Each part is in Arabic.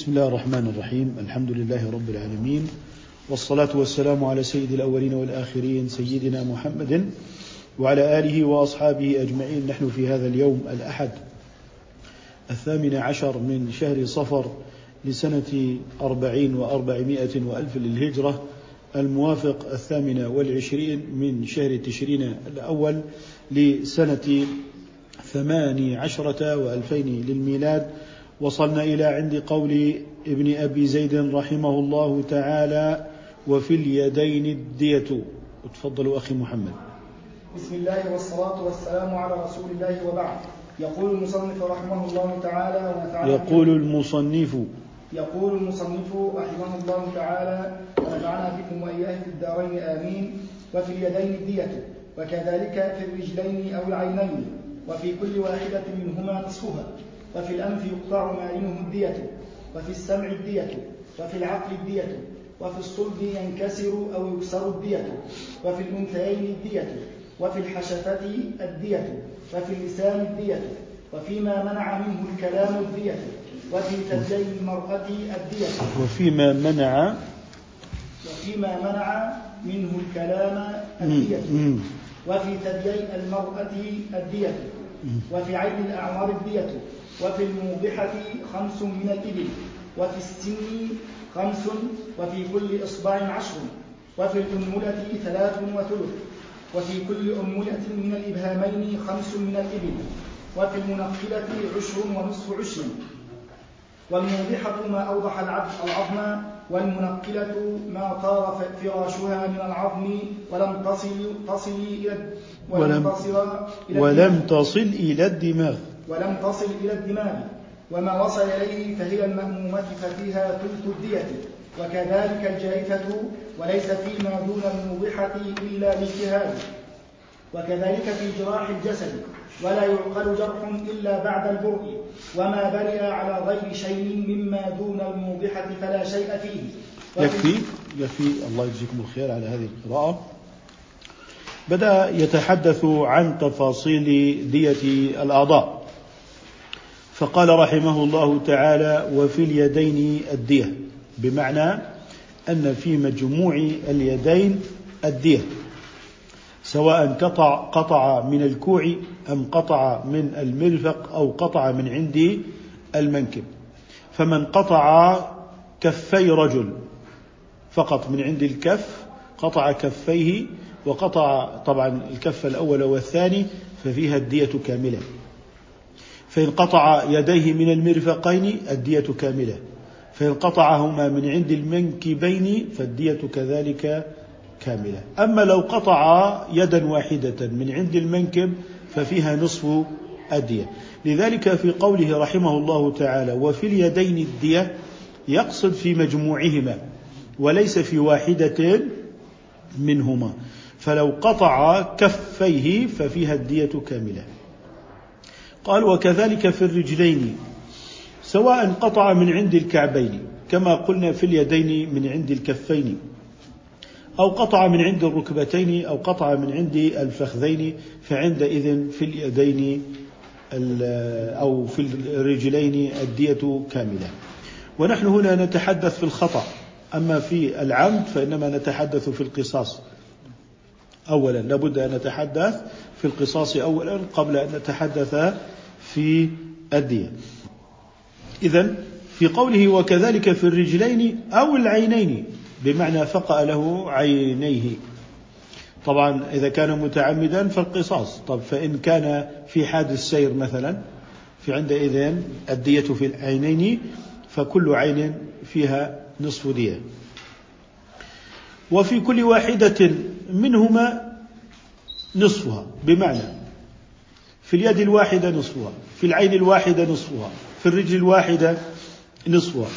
بسم الله الرحمن الرحيم. الحمد لله رب العالمين. والصلاة والسلام على سيد الأولين والآخرين سيدنا محمد وعلى آله وأصحابه أجمعين. نحن في هذا اليوم الأحد الثامن عشر من شهر صفر لسنة أربعين وأربعمائة وألف للهجرة الموافق الثامن والعشرين من شهر تشرين الأول لسنة ثماني عشرة وألفين للميلاد. وصلنا إلى عند قول ابن أبي زيد رحمه الله تعالى وفي اليدين الدية. تفضل أخي محمد. بسم الله والصلاة والسلام على رسول الله وبعد. يقول المصنف رحمه الله تعالى ونفعنا يقول المصنف. يقول المصنف رحمه الله تعالى ونفعنا بكم وإياه في الدارين آمين. وفي اليدين الدية. وكذلك في الرجلين أو العينين. وفي كل واحدة منهما نصفها. وفي الأنف يقطع مارنه الدية وفي السمع الدية وفي العقل الدية وفي الصلب ينكسر أو يكسر الدية وفي الأنثيين الدية وفي الحشفة الدية وفي اللسان الدية وفيما منع منه الكلام الدية وفي ثدي المرأة الدية. وفيما منع وفيما منع منه الكلام الدية. وفي ثدي المرأة الدية. وفي عين الأعمار الدية. وفي الموضحة خمس من الإبل وفي السن خمس وفي كل إصبع عشر وفي الأنملة ثلاث وثلث وفي كل أنملة من الإبهامين خمس من الإبل وفي المنقلة عشر ونصف عشر. والموضحة ما أوضح العظم والمنقلة ما طار فراشها من العظم ولم تصل تصل إلى ولم تصل إلى ولم تصل إلى الدماغ. ولم تصل إلى الدماغ وما وصل إليه فهي المأمومة ففيها ثلث الدية. وكذلك الجائفة وليس فيما دون الموضحة إلا الاجتهاد. وكذلك في جراح الجسد ولا يعقل جرح إلا بعد البرء وما برئ على غير شيء مما دون الموضحة فلا شيء فيه. يكفي؟ يكفي. الله يجزيكم الخير على هذه القراءة. بدأ يتحدث عن تفاصيل دية الأعضاء. فقال رحمه الله تعالى وفي اليدين الدية. بمعنى أن في مجموع اليدين الدية سواء قطع قطع من الكوع أم قطع من المرفق أو قطع من عند المنكب. فمن قطع كفي رجل فقط من عند الكف قطع كفيه وقطع طبعا الكف الأول والثاني ففيها الدية كاملة. فإن قطع يديه من المرفقين الدية كاملة. فإن قطعهما من عند المنكبين فالدية كذلك كاملة. أما لو قطع يدا واحدة من عند المنكب ففيها نصف الدية. لذلك في قوله رحمه الله تعالى وفي اليدين الدية يقصد في مجموعهما وليس في واحدة منهما. فلو قطع كفيه ففيها الدية كاملة. قال وكذلك في الرجلين سواء قطع من عند الكعبين كما قلنا في اليدين من عند الكفين أو قطع من عند الركبتين أو قطع من عند الفخذين فعندئذ في اليدين أو في الرجلين الدية كاملة. ونحن هنا نتحدث في الخطأ أما في العمد فإنما نتحدث في القصاص. أولا لابد أن نتحدث في القصاص أولا قبل أن نتحدث في الدية إذا في قوله وكذلك في الرجلين أو العينين بمعنى فقأ له عينيه. طبعا إذا كان متعمدا فالقصاص. طب فإن كان في حادث سير مثلا في عندئذ الدية في العينين فكل عين فيها نصف دية. وفي كل واحدة منهما نصفها بمعنى في اليد الواحدة نصفها في العين الواحدة نصفها في الرجل الواحدة نصفها.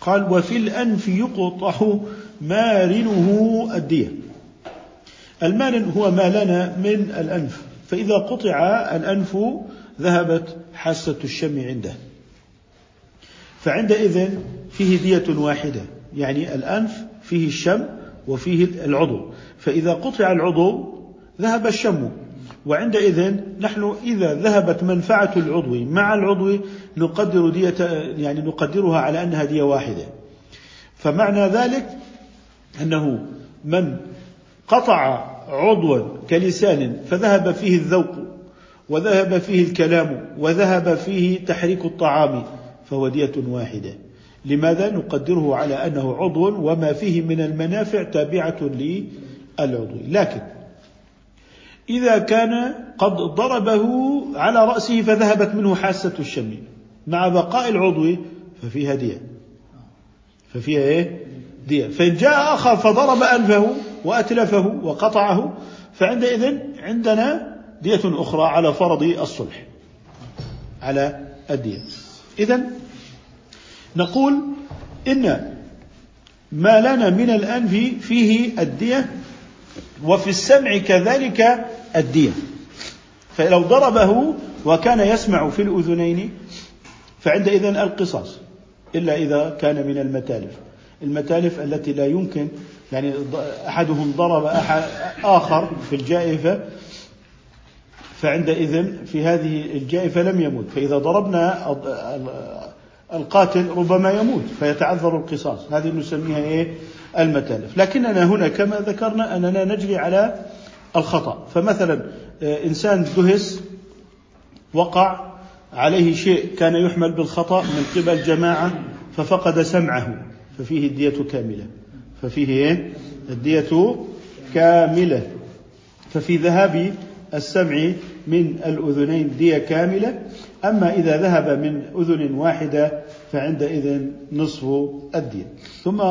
قال وفي الأنف يقطع مارنه الدية. المارن هو ما لنا من الأنف فإذا قطع الأنف ذهبت حاسة الشم عنده. فعندئذ فيه دية واحدة يعني الأنف فيه الشم وفيه العضو. فإذا قطع العضو ذهب الشم. وعندئذ نحن إذا ذهبت منفعة العضو مع العضو نقدر دية يعني نقدرها على أنها دية واحدة. فمعنى ذلك أنه من قطع عضوا كلسان فذهب فيه الذوق وذهب فيه الكلام وذهب فيه تحريك الطعام فهو دية واحدة. لماذا؟ نقدره على أنه عضو وما فيه من المنافع تابعة للعضو. لكن إذا كان قد ضربه على رأسه فذهبت منه حاسة الشم. مع بقاء العضو ففيها دية. ففيها إيه؟ دية. فإن جاء آخر فضرب أنفه وأتلفه وقطعه فعندئذ عندنا دية أخرى على فرض الصلح. على الدية. إذا نقول إن ما لنا من الأنف فيه الدية وفي السمع كذلك الدية. فلو ضربه وكان يسمع في الأذنين فعندئذ القصاص إلا إذا كان من المتالف. المتالف التي لا يمكن يعني أحدهم ضرب أحد آخر في الجائفة فعندئذ في هذه الجائفة لم يموت. فإذا ضربنا القاتل ربما يموت فيتعذر القصاص. هذه نسميها إيه؟ المتالف. لكننا هنا كما ذكرنا أننا نجري على الخطأ. فمثلا آه، إنسان دهس وقع عليه شيء كان يحمل بالخطأ من قبل جماعة ففقد سمعه. ففيه الدية كاملة. ففيه إيه؟ الدية كاملة. ففي ذهاب السمع من الأذنين دية كاملة. أما إذا ذهب من أذن واحدة فعندئذ نصف الدية. ثم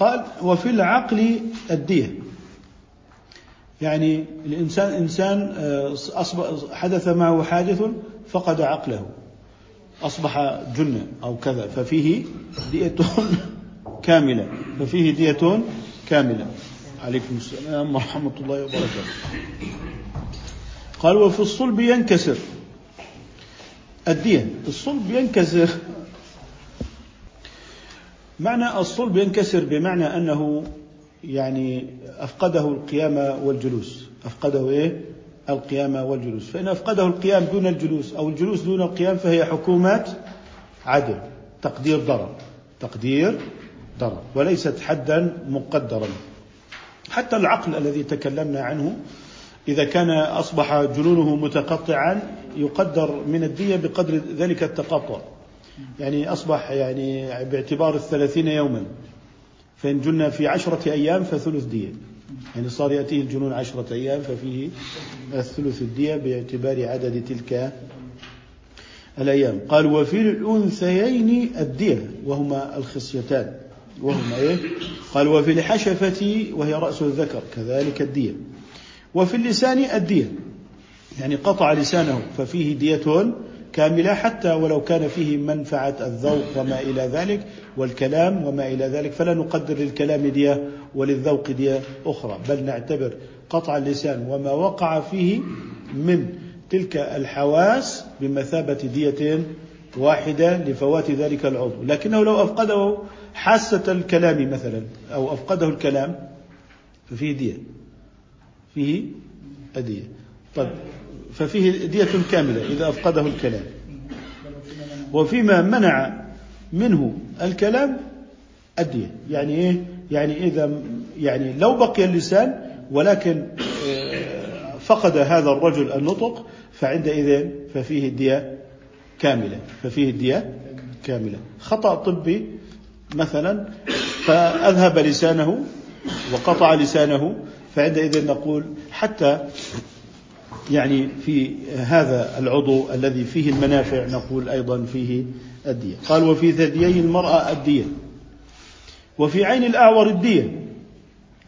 قال وفي العقل الدية. يعني الإنسان إنسان آه، أصبح حدث معه حادث فقد عقله. أصبح جنة أو كذا ففيه دية كاملة. ففيه دية كاملة. عليكم السلام ورحمة الله وبركاته. قال وفي الصلب ينكسر. الدية الصلب ينكسر. معنى الصلب ينكسر بمعنى أنه يعني أفقده القيام والجلوس. أفقده إيه؟ القيام والجلوس. فإن أفقده القيام دون الجلوس أو الجلوس دون القيام فهي حكومات عدل تقدير ضرر تقدير ضرر وليست حدا مقدرا. حتى العقل الذي تكلمنا عنه إذا كان أصبح جنونه متقطعا يقدر من الدية بقدر ذلك التقطع. يعني أصبح يعني باعتبار الثلاثين يوما. فإن جن في عشرة أيام فثلث دية. يعني صار يأتيه الجنون عشرة أيام ففيه الثلث الدية باعتبار عدد تلك الأيام. قال وفي الأنثيين الدية وهما الخصيتان. وهما إيه؟ قال وفي الحشفة وهي رأس الذكر كذلك الدية. وفي اللسان الدية يعني قطع لسانه ففيه دية كاملة حتى ولو كان فيه منفعة الذوق وما إلى ذلك والكلام وما إلى ذلك فلا نقدر للكلام دية وللذوق دية أخرى بل نعتبر قطع اللسان وما وقع فيه من تلك الحواس بمثابة دية واحدة لفوات ذلك العضو. لكنه لو أفقده حاسة الكلام مثلا أو أفقده الكلام ففيه دية فيه أدية. طيب ففيه دية كاملة إذا أفقده الكلام. وفيما منع منه الكلام الدية يعني إيه؟ يعني إذا يعني لو بقي اللسان ولكن آه، فقد هذا الرجل النطق فعندئذ ففيه الدية كاملة. ففيه الدية كاملة. خطأ طبي مثلا فأذهب لسانه وقطع لسانه فعندئذ نقول حتى يعني في هذا العضو الذي فيه المنافع نقول أيضا فيه الدية قال وفي ثديي المرأة الدية وفي عين الأعور الدية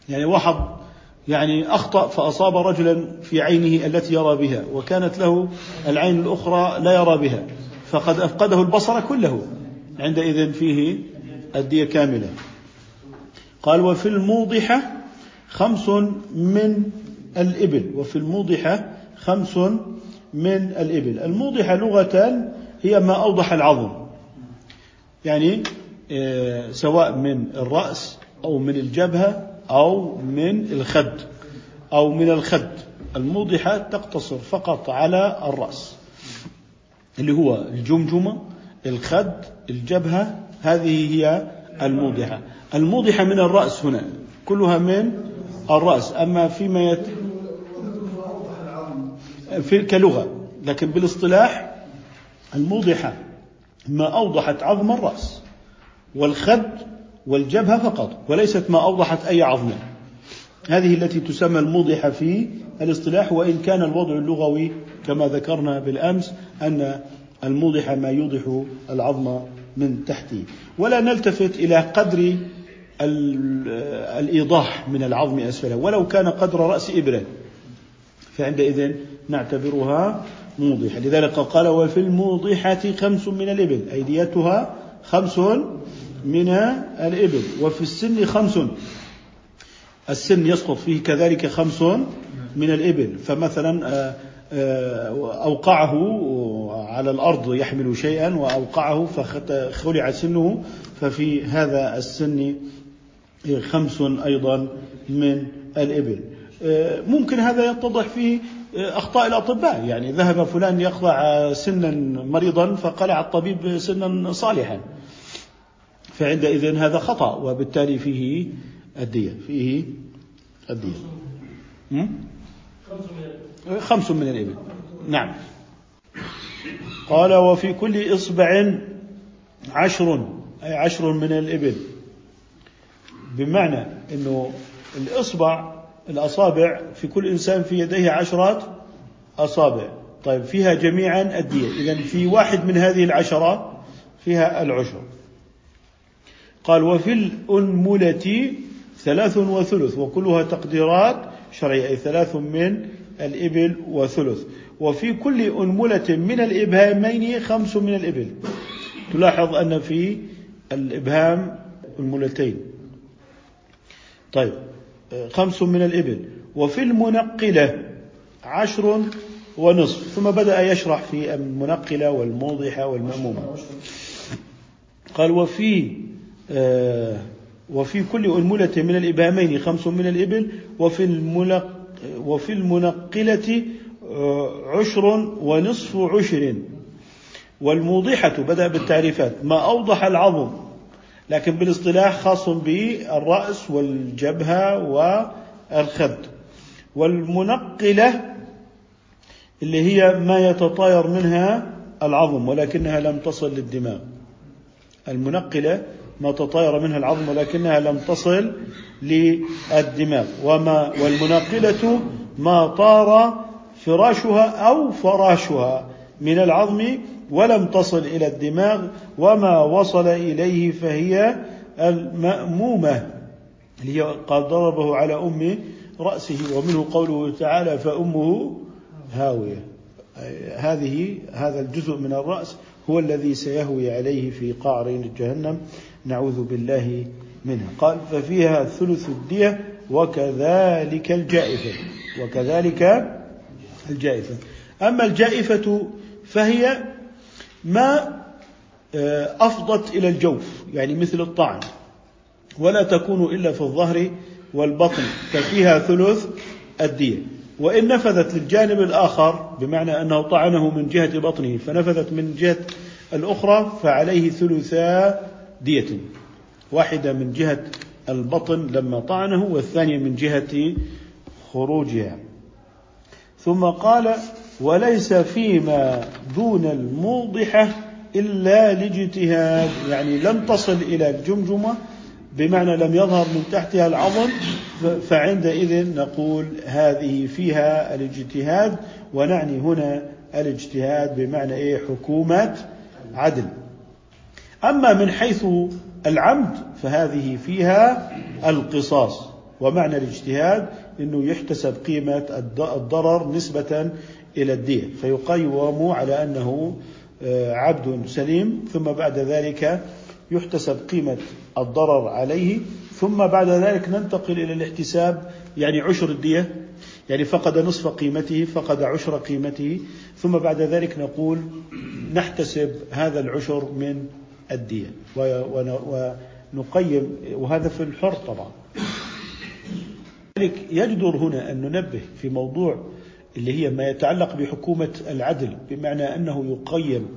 يعني واحد يعني أخطأ فأصاب رجلا في عينه التي يرى بها وكانت له العين الأخرى لا يرى بها فقد أفقده البصر كله. عندئذ فيه الدية كاملة. قال وفي الموضحة خمس من الإبل. وفي الموضحة خمس من الإبل. الموضحة لغة هي ما أوضح العظم. يعني آه، سواء من الرأس أو من الجبهة أو من الخد أو من الخد. الموضحة تقتصر فقط على الرأس اللي هو الجمجمة الخد الجبهة. هذه هي الموضحة. الموضحة من الرأس هنا كلها من الرأس. أما فيما يت... في كلغة لكن بالاصطلاح الموضحة. ما أوضحت عظم الرأس والخد والجبهة فقط وليست ما أوضحت أي عظم. هذه التي تسمى الموضحة في الاصطلاح وإن كان الوضع اللغوي كما ذكرنا بالأمس أن الموضحة ما يوضح العظم من تحته. ولا نلتفت إلى قدر الإيضاح من العظم أسفله ولو كان قدر رأس إبرة. فعندئذ نعتبرها موضحة. لذلك قال وفي الموضحة خمس من الإبل أيديتها خمس من الإبل. وفي السن خمس السن يسقط فيه كذلك خمس من الإبل. فمثلا آه، آه، أوقعه على الأرض يحمل شيئا وأوقعه فخلع سنه. ففي هذا السن خمس أيضا من الإبل. ممكن هذا يتضح في أخطاء الأطباء. يعني ذهب فلان يقطع سنا مريضا فقلع الطبيب سنا صالحا. فعندئذ هذا خطأ وبالتالي فيه الدية فيه الدية. خمس من الإبل. نعم. قال وفي كل إصبع عشر أي عشر من الإبل. بمعنى أنه الإصبع الأصابع في كل إنسان في يديه عشرات أصابع. طيب فيها جميعا الدية إذا في واحد من هذه العشرة فيها العشر. قال وفي الأنملة ثلاث وثلث وكلها تقديرات شرعية أي ثلاث من الإبل وثلث. وفي كل أنملة من الإبهامين خمس من الإبل. تلاحظ أن في الإبهام أنملتين. طيب خمس من الإبل. وفي المنقلة عشر ونصف. ثم بدأ يشرح في المنقلة والموضحة والمأمومة. قال وفي آه وفي كل أنملة من الإبهامين خمس من الإبل. وفي وفي المنقلة آه، عشر ونصف عشر. والموضحة بدأ بالتعريفات. ما أوضح العظم لكن بالاصطلاح خاص بالرأس والجبهة والخد. والمنقلة اللي هي ما يتطاير منها العظم ولكنها لم تصل للدماغ. المنقلة ما تطاير منها العظم ولكنها لم تصل للدماغ. وما والمناقلة ما طار فراشها أو فراشها من العظم ولم تصل إلى الدماغ وما وصل إليه فهي المأمومة. اللي قد ضربه على أم رأسه ومنه قوله تعالى فأمه هاوية. هذه هذا الجزء من الرأس هو الذي سيهوي عليه في قعر جهنم. نعوذ بالله منها قال ففيها ثلث الدية وكذلك الجائفة. وكذلك الجائفة. أما الجائفة فهي ما آه، أفضت إلى الجوف يعني مثل الطعن ولا تكون إلا في الظهر والبطن ففيها ثلث الدية وإن نفذت للجانب الآخر بمعنى أنه طعنه من جهة بطنه فنفذت من جهة الأخرى فعليه ثلثا دية. واحدة من جهة البطن لما طعنه والثانية من جهة خروجها. ثم قال وليس فيما دون الموضحة إلا لاجتهاد يعني لم تصل إلى الجمجمة بمعنى لم يظهر من تحتها العظم فعندئذ نقول هذه فيها الاجتهاد ونعني هنا الاجتهاد بمعنى إيه؟ حكومة عدل. أما من حيث العمد فهذه فيها القصاص ومعنى الاجتهاد أنه يحتسب قيمة الضرر نسبة إلى الدية فيقيم على أنه آه، عبد سليم ثم بعد ذلك يحتسب قيمة الضرر عليه ثم بعد ذلك ننتقل إلى الاحتساب يعني عشر الدية يعني فقد نصف قيمته فقد عشر قيمته ثم بعد ذلك نقول نحتسب هذا العشر من الدية. ونقيم وهذا في الحر طبعا. لذلك يجدر هنا أن ننبه في موضوع اللي هي ما يتعلق بحكومة العدل بمعنى أنه يقيم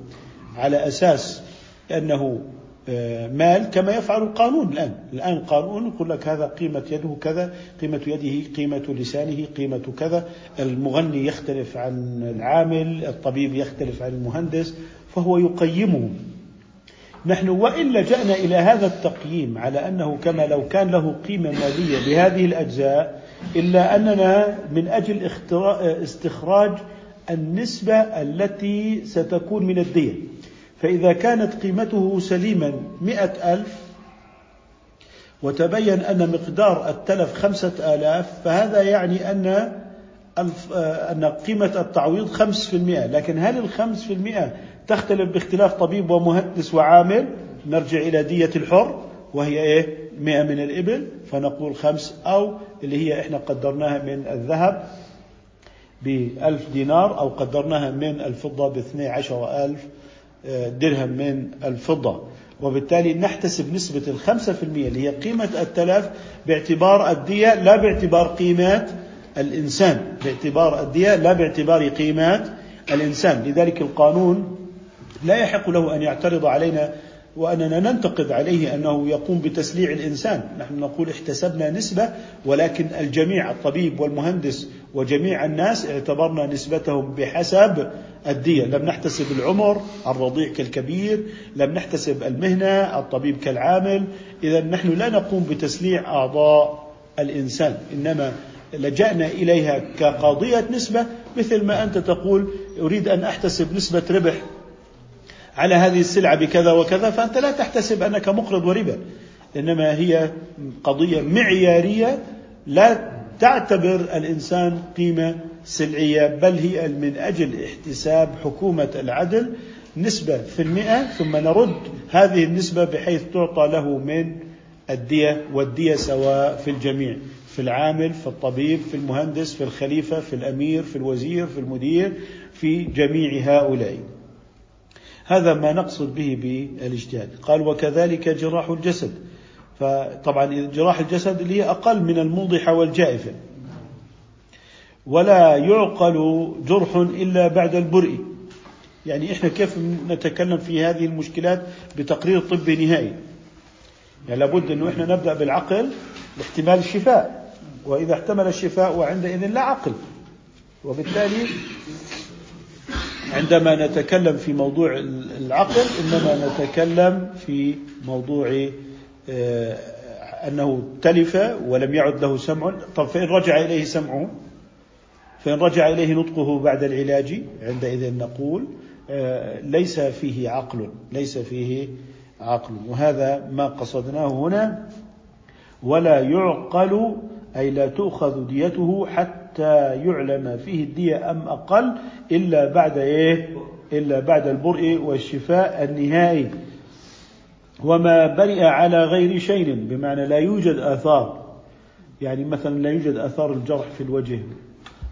على أساس أنه آه، مال كما يفعل القانون الآن. الآن القانون يقول لك هذا قيمة يده كذا قيمة يده قيمة لسانه قيمة كذا. المغني يختلف عن العامل الطبيب يختلف عن المهندس فهو يقيمه. نحن وإن لجأنا إلى هذا التقييم على أنه كما لو كان له قيمة مالية بهذه الأجزاء إلا أننا من أجل استخراج النسبة التي ستكون من الدية فإذا كانت قيمته سليما مئة ألف وتبين أن مقدار التلف خمسة آلاف فهذا يعني أن أن قيمة التعويض خمس في المئة. لكن هل الخمس في المئة تختلف باختلاف طبيب ومهندس وعامل؟ نرجع إلى دية الحر. وهي إيه؟ مئة من الإبل فنقول خمس أو اللي هي إحنا قدرناها من الذهب بألف دينار أو قدرناها من الفضة عشر ألف آه، درهم من الفضة. وبالتالي نحتسب نسبة في المية اللي هي قيمة التلف باعتبار الدية لا باعتبار قيمة الإنسان. باعتبار الدية لا باعتبار قيمة الإنسان. لذلك القانون لا يحق له أن يعترض علينا وأننا ننتقد عليه أنه يقوم بتسليع الإنسان. نحن نقول احتسبنا نسبة ولكن الجميع الطبيب والمهندس وجميع الناس اعتبرنا نسبتهم بحسب الدية. لم نحتسب العمر الرضيع كالكبير لم نحتسب المهنة الطبيب كالعامل. إذا نحن لا نقوم بتسليع أعضاء الإنسان إنما لجأنا إليها كقضية نسبة مثل ما أنت تقول أريد أن أحتسب نسبة ربح. على هذه السلعة بكذا وكذا فأنت لا تحتسب أنك مقرض وربا. إنما هي قضية معيارية لا تعتبر الإنسان قيمة سلعية بل هي من أجل احتساب حكومة العدل نسبة في المئة ثم نرد هذه النسبة بحيث تعطى له من الدية والدية سواء في الجميع في العامل في الطبيب في المهندس في الخليفة في الأمير في الوزير في المدير في جميع هؤلاء. هذا ما نقصد به بالاجتهاد قال وكذلك جراح الجسد. فطبعا جراح الجسد اللي هي أقل من الموضحة والجائفة. ولا يعقل جرح إلا بعد البرء. يعني إحنا كيف نتكلم في هذه المشكلات بتقرير طبي نهائي؟ يعني لابد أنه إحنا نبدأ بالعقل لاحتمال الشفاء. وإذا احتمل الشفاء وعندئذ لا عقل. وبالتالي عندما نتكلم في موضوع العقل إنما نتكلم في موضوع آه، أنه تلف ولم يعد له سمع. طب فإن رجع إليه سمعه فإن رجع إليه نطقه بعد العلاج عندئذ نقول آه، ليس فيه عقل ليس فيه عقل. وهذا ما قصدناه هنا. ولا يعقل أي لا تؤخذ ديته حتى يعلم فيه الدية أم أقل إلا بعد إيه؟ إلا بعد البرء والشفاء النهائي. وما برئ على غير شيء بمعنى لا يوجد آثار. يعني مثلا لا يوجد آثار الجرح في الوجه.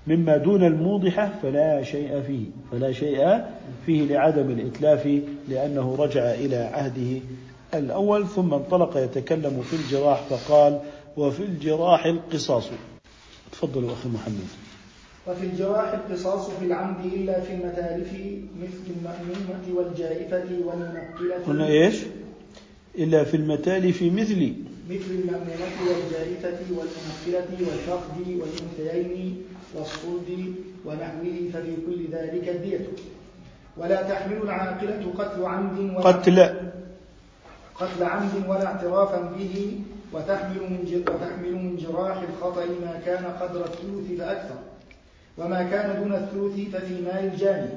مما دون الموضحة فلا شيء فيه. فلا شيء فيه لعدم الإتلاف لأنه رجع إلى عهده الأول ثم انطلق يتكلم في الجراح فقال وفي الجراح القصاص. تفضلوا أخي محمد وفي الجراح القصاص في العمد إلا في المتالف مثل المأمومة والجائفة والمنقلة قلنا إيش؟ إلا في المتالف مثل. مثل المأمومة والجائفة والمنقلة والفقد والأنثيين والصلد ونحوه ففي كل ذلك الدية. ولا تحمل العاقلة قتل عمد ولا قتل. قتل عمد ولا اعترافا به وتحمل من وتحمل من جراح الخطأ ما كان قدر الثلث فأكثر وما كان دون الثلث ففي مال الجاني.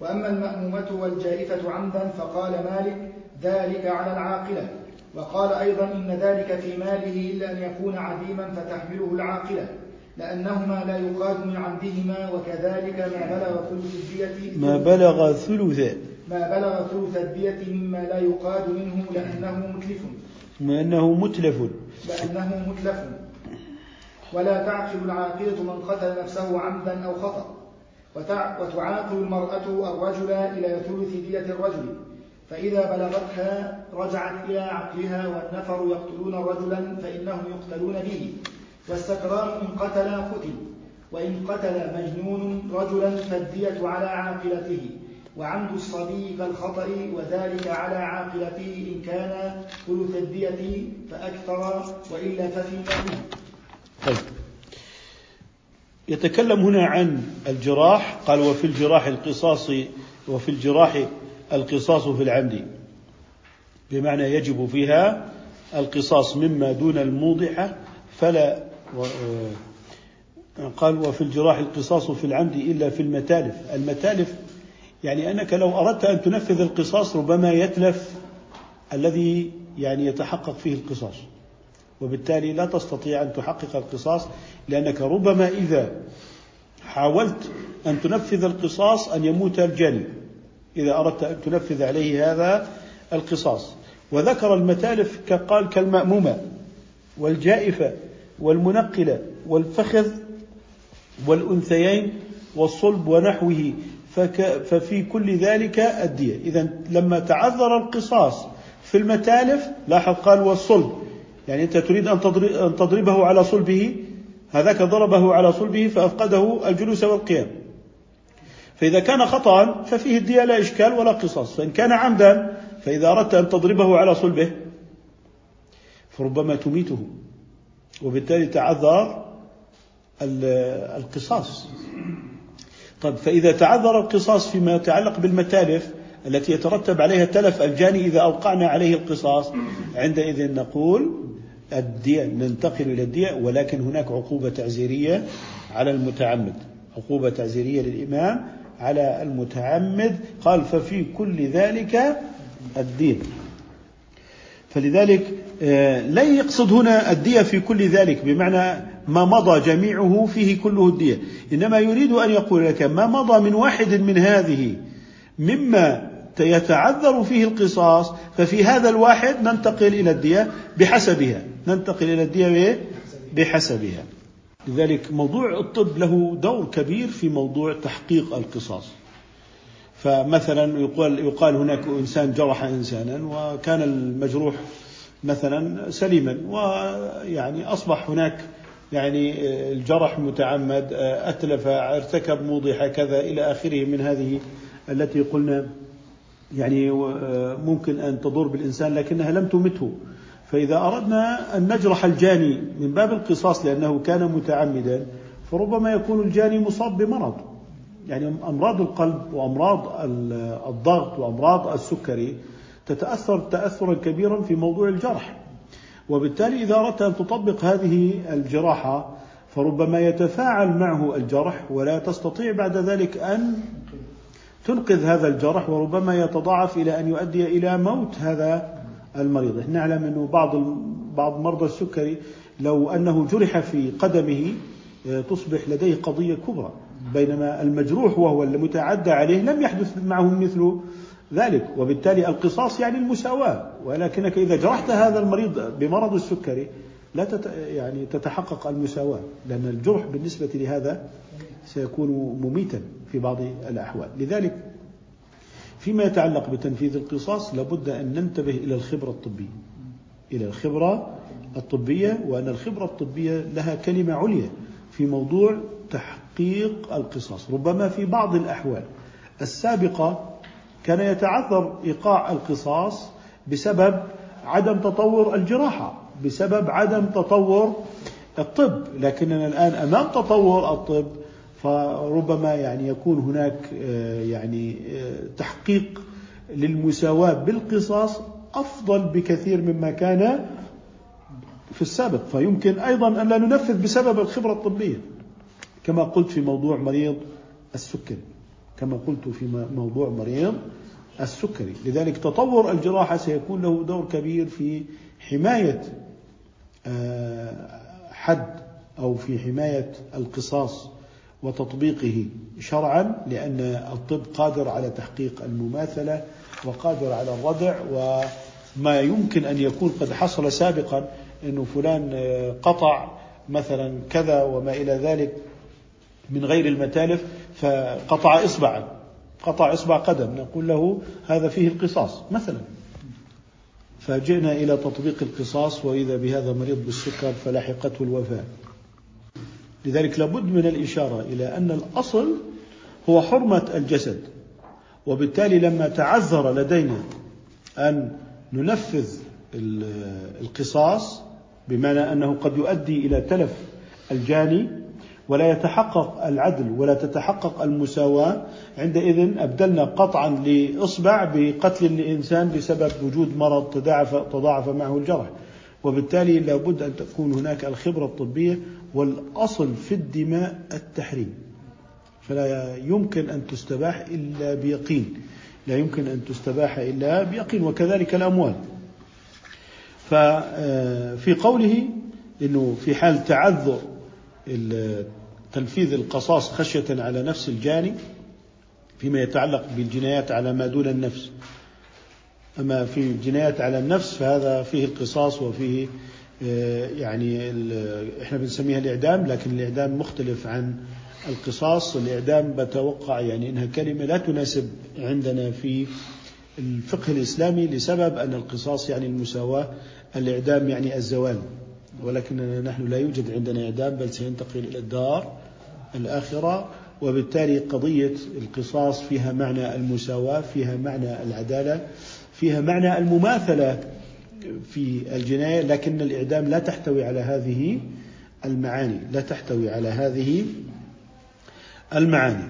وأما المأمومة والجائفة عمدا فقال مالك ذلك على العاقلة. وقال أيضا إن ذلك في ماله إلا أن يكون عديما فتحمله العاقلة لأنهما لا يقاد من عمدهما وكذلك ما بلغ ثلث الدية ما بلغ ثلث ما بلغ ثلث الدية مما لا يقاد منه لأنه متلف. لأنه متلف. لأنه متلف. ولا تعقل العاقلة من قتل نفسه عمدا أو خطأ. وتعاقل المرأة الرجل إلى ثلث دية الرجل. فإذا بلغتها رجعت إلى عقلها والنفر يقتلون رجلا فإنهم يقتلون به. والسكران إن قتل قتل. وإن قتل مجنون رجلا فالدية على عاقلته وعمد الصبي كالخطأ وذلك على عاقلته إن كان ثلث الدية فأكثر وإلا ففي طيب. يتكلم هنا عن الجراح قال وفي الجراح القصاص وفي الجراح القصاص في العمد. بمعنى يجب فيها القصاص مما دون الموضحة فلا قال وفي الجراح القصاص في العمد إلا في المتالف. المتالف يعني أنك لو أردت أن تنفذ القصاص ربما يتلف الذي يعني يتحقق فيه القصاص. وبالتالي لا تستطيع أن تحقق القصاص لأنك ربما إذا حاولت أن تنفذ القصاص أن يموت الجاني إذا أردت أن تنفذ عليه هذا القصاص. وذكر المتالف كقال كالمأمومة والجائفة والمنقلة والفخذ والأنثيين والصلب ونحوه ففي كل ذلك الدية. إذا لما تعذر القصاص في المتالف لاحظ قال والصلب. يعني أنت تريد أن تضربه على صلبه هذاك ضربه على صلبه فأفقده الجلوس والقيام. فإذا كان خطأ ففيه الدية لا إشكال ولا قصاص. فإن كان عمدا فإذا أردت أن تضربه على صلبه فربما تميته. وبالتالي تعذر القصاص. طيب فإذا تعذر القصاص فيما يتعلق بالمتالف التي يترتب عليها تلف الجاني إذا أوقعنا عليه القصاص عندئذ نقول الدية ننتقل إلى الدية ولكن هناك عقوبة تعزيرية على المتعمد. عقوبة تعزيرية للإمام على المتعمد. قال ففي كل ذلك الدين. فلذلك آه، لا يقصد هنا الدية في كل ذلك بمعنى ما مضى جميعه فيه كله الدية. إنما يريد أن يقول لك ما مضى من واحد من هذه مما يتعذر فيه القصاص ففي هذا الواحد ننتقل إلى الدية بحسبها. ننتقل إلى الدية بحسبها. لذلك موضوع الطب له دور كبير في موضوع تحقيق القصاص. فمثلا يقال يقال هناك إنسان جرح انسانا وكان المجروح مثلا سليما ويعني أصبح هناك يعني الجرح متعمد أتلف ارتكب موضحه كذا إلى آخره من هذه التي قلنا. يعني ممكن أن تضر بالإنسان لكنها لم تمته. فإذا أردنا أن نجرح الجاني من باب القصاص لأنه كان متعمدا فربما يكون الجاني مصاب بمرض. يعني أمراض القلب وأمراض الضغط وأمراض السكري تتأثر تأثرا كبيرا في موضوع الجرح. وبالتالي إذا أردت أن تطبق هذه الجراحة فربما يتفاعل معه الجرح ولا تستطيع بعد ذلك أن تنقذ هذا الجرح وربما يتضاعف إلى أن يؤدي إلى موت هذا المريض، إحنا نعلم أنه بعض بعض مرضى السكري لو أنه جرح في قدمه تصبح لديه قضية كبرى. بينما المجروح وهو المتعدى عليه لم يحدث معه مثل ذلك. وبالتالي القصاص يعني المساواة. ولكنك إذا جرحت هذا المريض بمرض السكري لا تت يعني تتحقق المساواة. لأن الجرح بالنسبة لهذا سيكون مميتا في بعض الأحوال. لذلك فيما يتعلق بتنفيذ القصاص لابد أن ننتبه إلى الخبرة الطبية. إلى الخبرة الطبية وأن الخبرة الطبية لها كلمة عليا في موضوع تحقيق القصاص. ربما في بعض الأحوال السابقة كان يتعذر إيقاع القصاص بسبب عدم تطور الجراحة بسبب عدم تطور الطب. لكننا الآن أمام تطور الطب فربما يعني يكون هناك آه، يعني آه، تحقيق للمساواة بالقصاص أفضل بكثير مما كان في السابق. فيمكن أيضا أن لا ننفذ بسبب الخبرة الطبية كما قلت في موضوع مريض السكري. كما قلت في موضوع مريض السكري. لذلك تطور الجراحة سيكون له دور كبير في حماية آه، حد أو في حماية القصاص وتطبيقه شرعا لأن الطب قادر على تحقيق المماثلة وقادر على الردع وما يمكن أن يكون قد حصل سابقا أنه فلان آه، قطع مثلا كذا وما إلى ذلك. من غير المتالف فقطع إصبعا قطع إصبع قدم نقول له هذا فيه القصاص مثلا. فجئنا إلى تطبيق القصاص وإذا بهذا مريض بالسكر فلحقته الوفاة. لذلك لابد من الإشارة إلى أن الأصل هو حرمة الجسد. وبالتالي لما تعذر لدينا أن ننفذ القصاص بمعنى أنه قد يؤدي إلى تلف الجاني ولا يتحقق العدل ولا تتحقق المساواة. عندئذ أبدلنا قطعا لإصبع بقتل الإنسان بسبب وجود مرض تضاعف, تضاعف معه الجرح. وبالتالي لابد أن تكون هناك الخبرة الطبية والأصل في الدماء التحريم. فلا يمكن أن تستباح إلا بيقين. لا يمكن أن تستباح إلا بيقين وكذلك الأموال. ففي قوله أنه في حال تعذر تنفيذ القصاص خشية على نفس الجاني فيما يتعلق بالجنايات على ما دون النفس. أما في الجنايات على النفس فهذا فيه القصاص وفيه آه، يعني إحنا بنسميها الإعدام لكن الإعدام مختلف عن القصاص. الإعدام بتوقع يعني إنها كلمة لا تناسب عندنا في الفقه الإسلامي لسبب أن القصاص يعني المساواة الإعدام يعني الزوال. ولكن نحن لا يوجد عندنا إعدام بل سينتقل إلى الدار الآخرة وبالتالي قضية القصاص فيها معنى المساواة فيها معنى العدالة فيها معنى المماثلة في الجناية لكن الإعدام لا تحتوي على هذه المعاني لا تحتوي على هذه المعاني.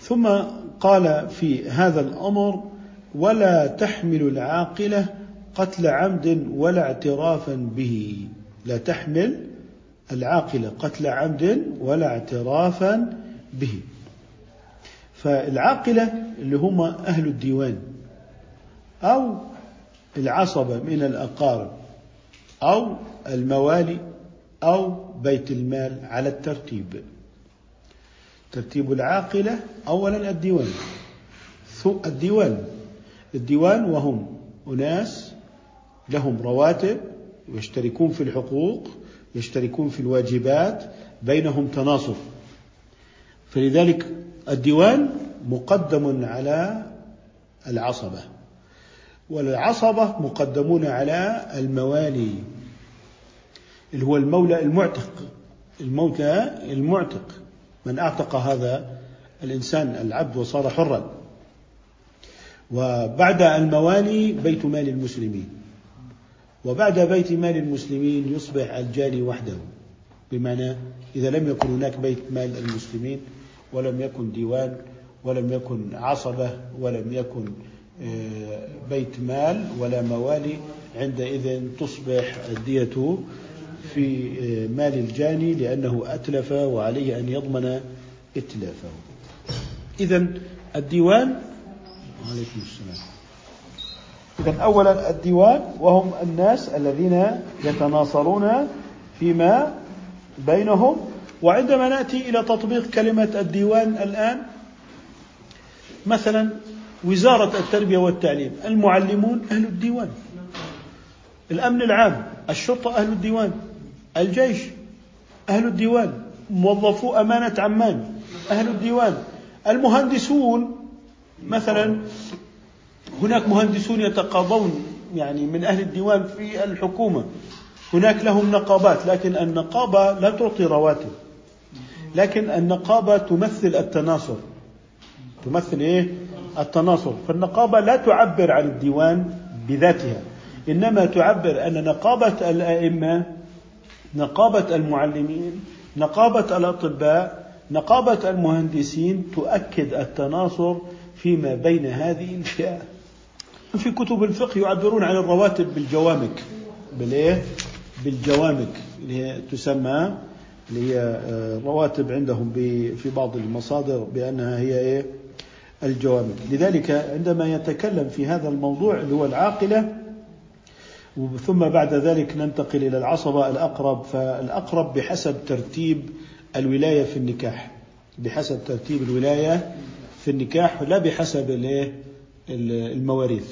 ثم قال في هذا الأمر ولا تحمل العاقلة قتل عمد ولا اعترافا به. لا تحمل العاقلة قتل عمد ولا اعترافا به. فالعاقلة اللي هم أهل الديوان أو العصبة من الأقارب أو الموالي أو بيت المال على الترتيب. ترتيب العاقلة أولا الديوان. الديوان. الديوان وهم أناس لهم رواتب يشتركون في الحقوق يشتركون في الواجبات بينهم تناصف. فلذلك الديوان مقدم على العصبة والعصبة مقدمون على الموالي اللي هو المولى المعتق. المولى المعتق. من أعتق هذا الإنسان العبد وصار حرا. وبعد الموالي بيت مال المسلمين. وبعد بيت مال المسلمين يصبح الجاني وحده بمعنى إذا لم يكن هناك بيت مال المسلمين ولم يكن ديوان ولم يكن عصبة ولم يكن آه، بيت مال ولا موالي عندئذ تصبح الدية في آه، مال الجاني لأنه أتلف وعليه أن يضمن إتلافه. إذا الديوان عليكم السلام. إذا أولا الديوان وهم الناس الذين يتناصرون فيما بينهم. وعندما نأتي إلى تطبيق كلمة الديوان الآن مثلا وزارة التربية والتعليم المعلمون أهل الديوان الأمن العام الشرطة أهل الديوان الجيش أهل الديوان موظفو أمانة عمان أهل الديوان المهندسون مثلا هناك مهندسون يتقاضون يعني من أهل الديوان في الحكومة. هناك لهم نقابات لكن النقابة لا تعطي رواتب. لكن النقابة تمثل التناصر. تمثل إيه؟ التناصر. فالنقابة لا تعبر عن الديوان بذاتها. إنما تعبر أن نقابة الأئمة نقابة المعلمين نقابة الأطباء نقابة المهندسين تؤكد التناصر فيما بين هذه الفئات في كتب الفقه يعبرون عن الرواتب بالجوامك بالإيه؟ بالجوامك اللي هي تسمى اللي هي آه، رواتب عندهم في بعض المصادر بأنها هي إيه؟ الجوامك. لذلك عندما يتكلم في هذا الموضوع اللي هو العاقلة ثم بعد ذلك ننتقل إلى العصبة الأقرب فالأقرب بحسب ترتيب الولاية في النكاح بحسب ترتيب الولاية في النكاح لا بحسب المواريث.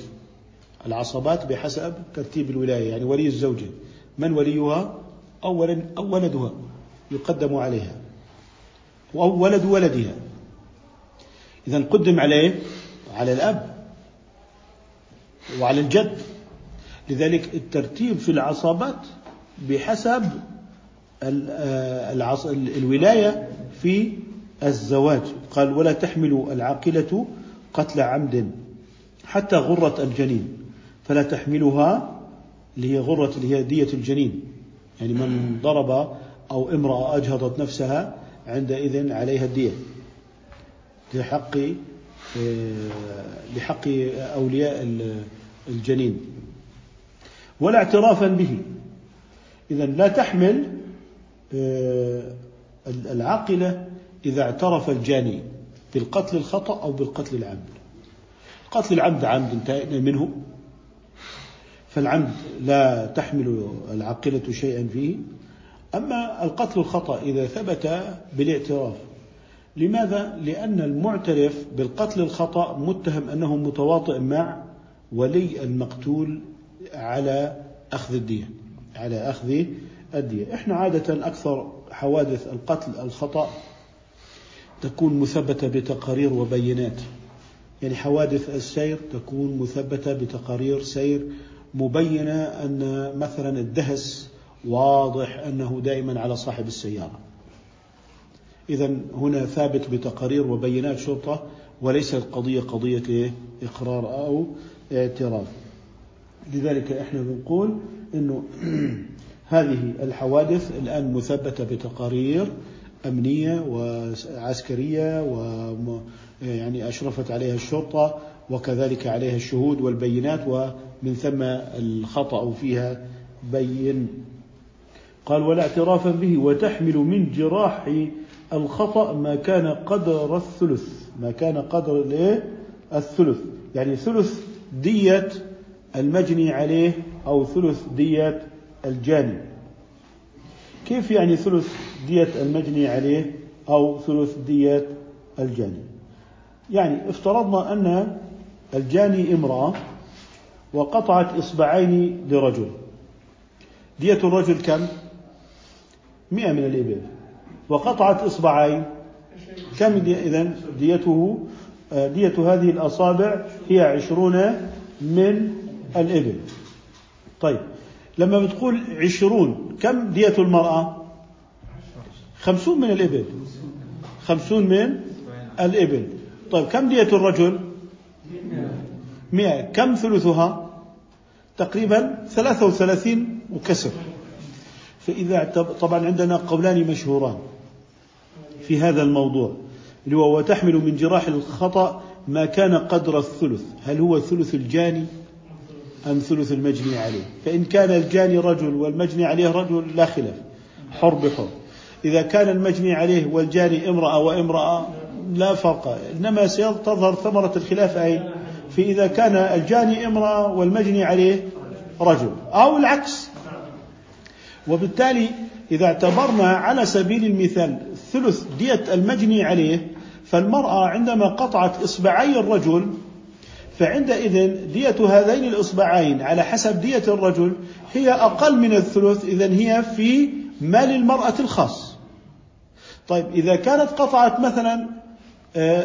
العصبات بحسب ترتيب الولاية يعني ولي الزوجة من وليها؟ أولا أو ولدها يقدم عليها. أو ولد ولدها. إذا قدم عليه على الأب وعلى الجد. لذلك الترتيب في العصابات بحسب الولاية في الزواج. قال ولا تحمل العاقلة قتل عمد. حتى غرة الجنين. فلا تحملها اللي هي غرة اللي هي دية الجنين. يعني من ضرب أو امرأة أجهضت نفسها عندئذ عليها الدية. لحق لحق أولياء الجنين. ولا اعترافا به. إذا لا تحمل العاقلة إذا اعترف الجاني بالقتل الخطأ أو بالقتل العمد. قتل العمد عمد منه. فالعمد لا تحمل العاقلة شيئا فيه. أما القتل الخطأ إذا ثبت بالاعتراف. لماذا؟ لأن المعترف بالقتل الخطأ متهم أنه متواطئ مع ولي المقتول على أخذ الدية. على أخذ الدية. إحنا عادة أكثر حوادث القتل الخطأ تكون مثبتة بتقارير وبينات يعني حوادث السير تكون مثبتة بتقارير سير مبينة أن مثلا الدهس واضح أنه دائما على صاحب السيارة. إذا هنا ثابت بتقارير وبينات شرطة وليس القضية قضية إقرار أو اعتراف لذلك إحنا بنقول إنه هذه الحوادث الآن مثبتة بتقارير أمنية وعسكرية و يعني أشرفت عليها الشرطة وكذلك عليها الشهود والبينات ومن ثم الخطأ فيها بين. قال ولا اعترافا به وتحمل من جراح الخطأ ما كان قدر الثلث. ما كان قدر الايه الثلث. يعني ثلث دية المجني عليه أو ثلث دية الجاني. كيف يعني ثلث دية المجني عليه أو ثلث دية الجاني؟ يعني افترضنا أن الجاني امرأة وقطعت إصبعين لرجل. دية الرجل كم؟ مئة من الإبل. وقطعت إصبعين. كم إذا ديته دية هذه الأصابع هي عشرون من الإبل. طيب لما بتقول عشرون كم دية المرأة؟ خمسون من الإبل. خمسون من الإبل. طيب كم دية الرجل؟ مئة. كم ثلثها؟ تقريبا ثلاثة وثلاثين وكسر. فإذا طبعا عندنا قولان مشهوران في هذا الموضوع اللي هو وتحمل من جراح الخطأ ما كان قدر الثلث. هل هو ثلث الجاني أم ثلث المجني عليه؟ فإن كان الجاني رجل والمجني عليه رجل لا خلاف. حر بحر. إذا كان المجني عليه والجاني امرأة وامرأة لا فرق. إنما ستظهر ثمرة الخلاف أين في إذا كان الجاني امرأة والمجني عليه رجل. أو العكس. وبالتالي إذا اعتبرنا على سبيل المثال ثلث دية المجني عليه فالمرأة عندما قطعت إصبعي الرجل فعندئذ دية هذين الإصبعين على حسب دية الرجل هي أقل من الثلث إذا هي في مال المرأة الخاص. طيب إذا كانت قطعت مثلا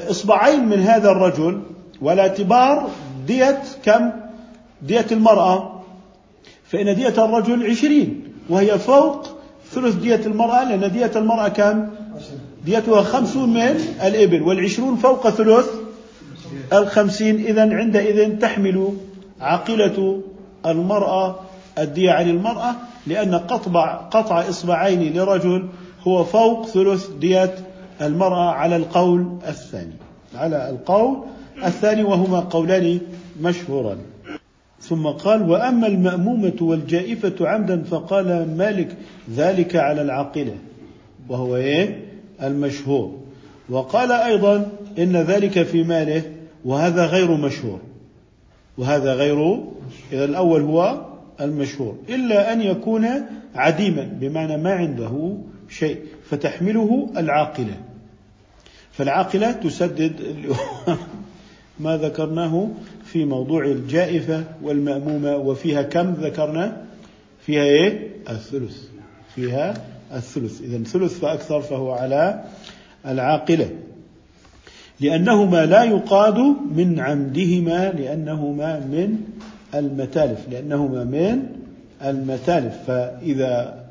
إصبعين من هذا الرجل ولا اعتبار دية كم؟ دية المرأة. فإن دية الرجل عشرين وهي فوق ثلث دية المرأة لأن دية المرأة كم؟ ديتها خمسون من الإبل والعشرون فوق ثلث الخمسين. إذا عندئذ تحمل عاقلة المرأة الدية عن المرأة لأن قطع قطع إصبعين لرجل هو فوق ثلث دية المرأة على القول الثاني. على القول الثاني وهما قولان مشهوران. ثم قال وأما المأمومة والجائفة عمدا فقال مالك ذلك على العاقلة. وهو إيه؟ المشهور. وقال أيضا إن ذلك في ماله وهذا غير مشهور. وهذا غير إذا الأول هو المشهور. إلا أن يكون عديما بمعنى ما عنده شيء فتحمله العاقلة. فالعاقلة تسدد ما ذكرناه في موضوع الجائفة والمأمومة وفيها كم ذكرنا؟ فيها إيه؟ الثلث. فيها الثلث. إذا ثلث فأكثر فهو على العاقلة. لأنهما لا يقاد من عمدهما لأنهما من المتالف. لأنهما من المتالف. فإذا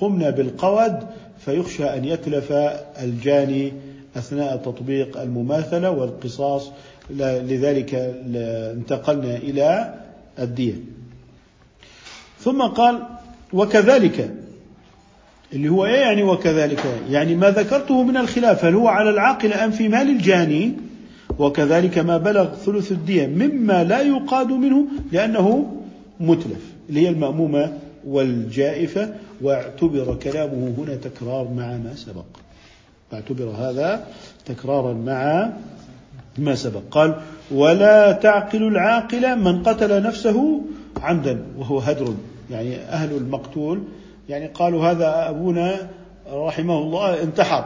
قمنا بالقود فيخشى أن يتلف الجاني أثناء تطبيق المماثلة والقصاص. لذلك انتقلنا إلى الدية ثم قال وكذلك. اللي هو إيه يعني وكذلك يعني ما ذكرته من الخلاف هل هو على العاقل أم في مال الجاني؟ وكذلك ما بلغ ثلث الدية مما لا يقاد منه لأنه متلف اللي هي المأمومة والجائفة. واعتبر كلامه هنا تكرار مع ما سبق. اعتبر هذا تكرارا مع ما سبق. قال ولا تعقل العاقل من قتل نفسه عمدا وهو هدر. يعني أهل المقتول يعني قالوا هذا أبونا رحمه الله انتحر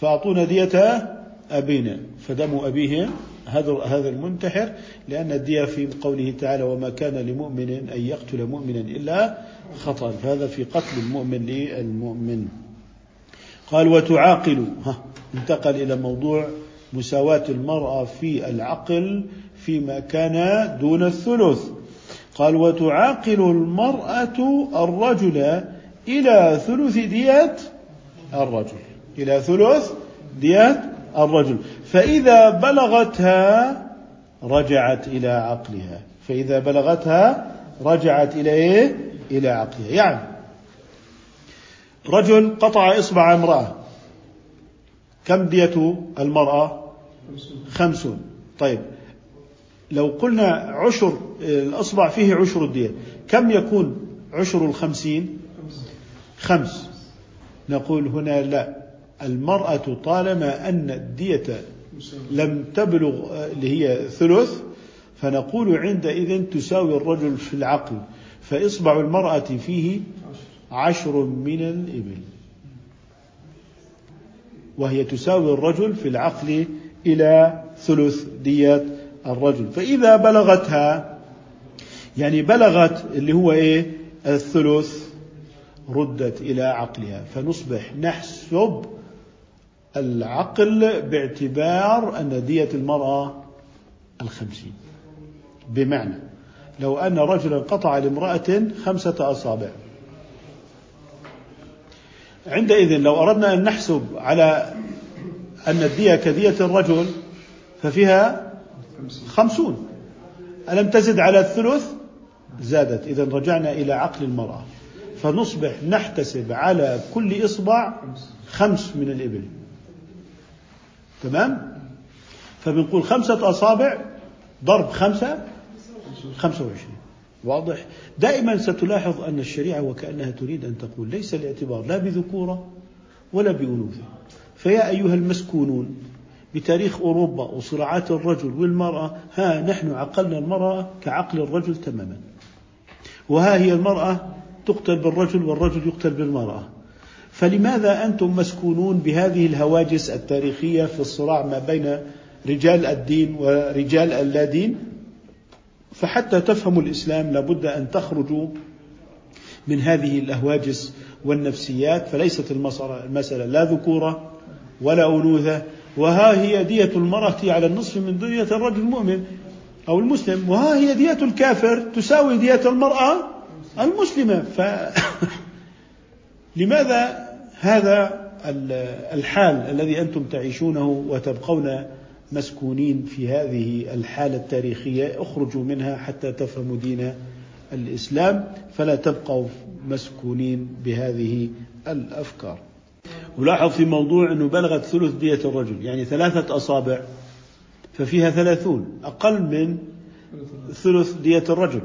فأعطونا دية أبينا فدم أبيه هذا هذا المنتحر لأن الدية في قوله تعالى وما كان لمؤمن أن يقتل مؤمنا إلا خطأ. فهذا في قتل المؤمن للمؤمن. قال وتعاقل. ها انتقل إلى موضوع مساواة المرأة في العقل فيما كان دون الثلث. قال وتعاقل المرأة الرجل إلى ثلث ديات الرجل. إلى ثلث ديات الرجل. فإذا بلغتها رجعت إلى عقلها. فإذا بلغتها رجعت إلى إيه؟ إلى عقلها. يعني رجل قطع إصبع امرأة. كم دية المرأة؟ خمسون. طيب لو قلنا عشر الأصبع فيه عشر الدية كم يكون عشر الخمسين؟ خمس. نقول هنا لا. المرأة طالما أن الدية لم تبلغ اللي هي ثلث فنقول عندئذ تساوي الرجل في العقل فإصبع المرأة فيه عشر. من الإبل. وهي تساوي الرجل في العقل إلى ثلث دية الرجل. فإذا بلغتها يعني بلغت اللي هو إيه؟ الثلث ردت إلى عقلها. فنصبح نحسب العقل باعتبار أن دية المرأة الخمسين. بمعنى لو أن رجلا قطع لامرأة خمسة أصابع. عندئذ لو أردنا أن نحسب على أن الدية كدية الرجل ففيها خمسون. ألم تزد على الثلث؟ زادت. إذا رجعنا إلى عقل المرأة. فنصبح نحتسب على كل إصبع خمس من الإبل. تمام؟ فبنقول خمسة أصابع ضرب خمسة خمسة وعشرين. واضح؟ دائما ستلاحظ أن الشريعة وكأنها تريد أن تقول ليس الاعتبار لا بذكورة ولا بأنوثة. فيا أيها المسكونون بتاريخ أوروبا وصراعات الرجل والمرأة ها نحن عقلنا المرأة كعقل الرجل تماما. وها هي المرأة تقتل بالرجل والرجل يقتل بالمرأة. فلماذا أنتم مسكونون بهذه الهواجس التاريخية في الصراع ما بين رجال الدين ورجال اللادين؟ فحتى تفهموا الإسلام لابد أن تخرجوا من هذه الأهواجس والنفسيات فليست المسألة لا ذكورة ولا أنوثة وها هي دية المرأة على النصف من دية الرجل المؤمن أو المسلم وها هي دية الكافر تساوي دية المرأة المسلمة. ف لماذا هذا الحال الذي أنتم تعيشونه وتبقون مسكونين في هذه الحالة التاريخية اخرجوا منها حتى تفهموا دين الإسلام فلا تبقوا مسكونين بهذه الأفكار. ولاحظ في موضوع أنه بلغت ثلث دية الرجل يعني ثلاثة أصابع ففيها ثلاثون أقل من ثلث دية الرجل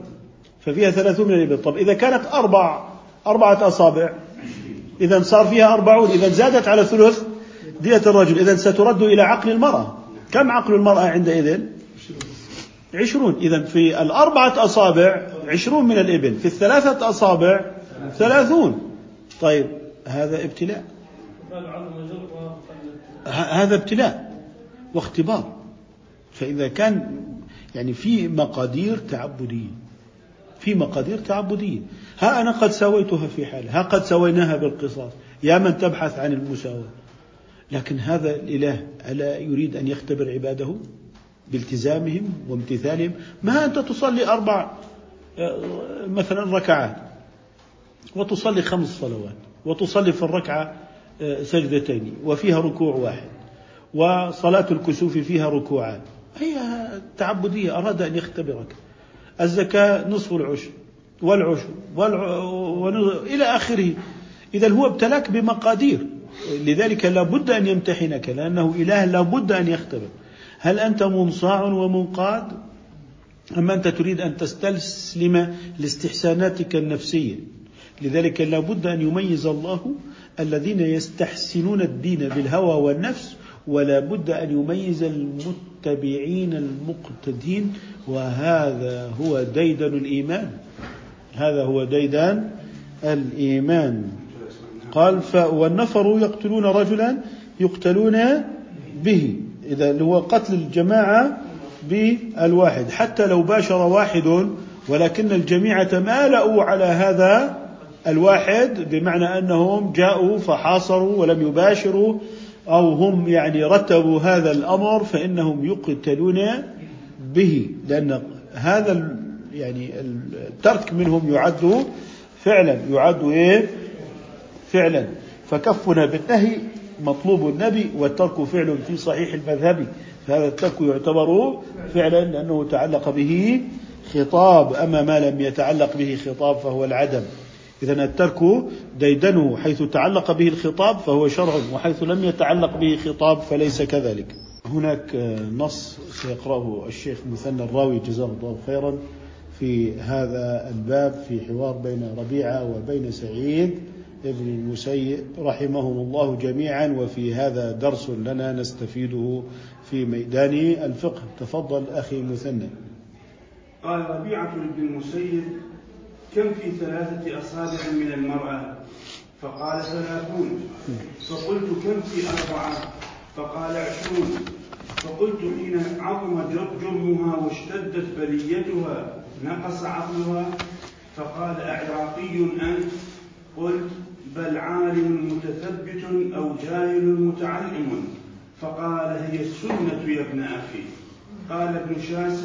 ففيها ثلاثون من الإبل. طب إذا كانت أربع أربعة أصابع إذا صار فيها أربعون إذا زادت على ثلث دية الرجل إذا سترد إلى عقل المرأة. كم عقل المرأة عندئذ؟ عشرون. إذا في الأربعة أصابع عشرون من الإبل في الثلاثة أصابع ثلاثون. طيب هذا ابتلاء. هذا ابتلاء واختبار. فإذا كان يعني في مقادير تعبدية. في مقادير تعبدية. ها أنا قد سويتها في حالة ها قد سويناها بالقصاص. يا من تبحث عن المساواة. لكن هذا الإله ألا يريد أن يختبر عباده؟ بالتزامهم وامتثالهم؟ ما أنت تصلي أربع مثلا ركعات وتصلي خمس صلوات وتصلي في الركعة آه، سجدتين وفيها ركوع واحد وصلاة الكسوف فيها ركوعان. هي تعبدية أراد أن يختبرك. الزكاة نصف العشر والعشر والع... إلى آخره. إذا هو ابتلاك بمقادير. لذلك لابد أن يمتحنك لأنه إله لابد أن يختبر. هل أنت منصاع ومنقاد؟ أما أنت تريد أن تستسلم لاستحساناتك النفسية؟ لذلك لابد أن يميز الله الذين يستحسنون الدين بالهوى والنفس ولا بد أن يميز المتبعين المقتدين وهذا هو ديدن الإيمان. هذا هو ديدان الإيمان. قال ف والنفر يقتلون رجلا يقتلون به. إذا اللي هو قتل الجماعة بالواحد. حتى لو باشر واحد ولكن الجميع تمالأوا على هذا الواحد بمعنى أنهم جاءوا فحاصروا ولم يباشروا. أو هم يعني رتبوا هذا الأمر فإنهم يقتلون به لأن هذا يعني الترك منهم يعد فعلا. يعد إيه؟ فعلا. فكفنا بالنهي مطلوب النبي والترك فعل في صحيح المذهب. فهذا الترك يعتبر فعلا لأنه تعلق به خطاب. أما ما لم يتعلق به خطاب فهو العدم. إذا الترك ديدنه حيث تعلق به الخطاب فهو شرع وحيث لم يتعلق به خطاب فليس كذلك. هناك نص سيقرأه الشيخ مثنى الراوي جزاه الله خيرا في هذا الباب في حوار بين ربيعة وبين سعيد ابن المسيب رحمهم الله جميعا وفي هذا درس لنا نستفيده في ميدان الفقه. تفضل أخي مثنى. قال ربيعة بن المسيب كم في ثلاثة أصابع من المرأة؟ فقال ثلاثون. فقلت كم في أربعة؟ فقال عشرون. فقلت حين عظم جرمها واشتدت بليتها نقص عقلها. فقال أعراقي أنت؟ قلت بل عالم متثبت أو جاهل متعلم. فقال هي السنة يا ابن أخي. قال ابن شاس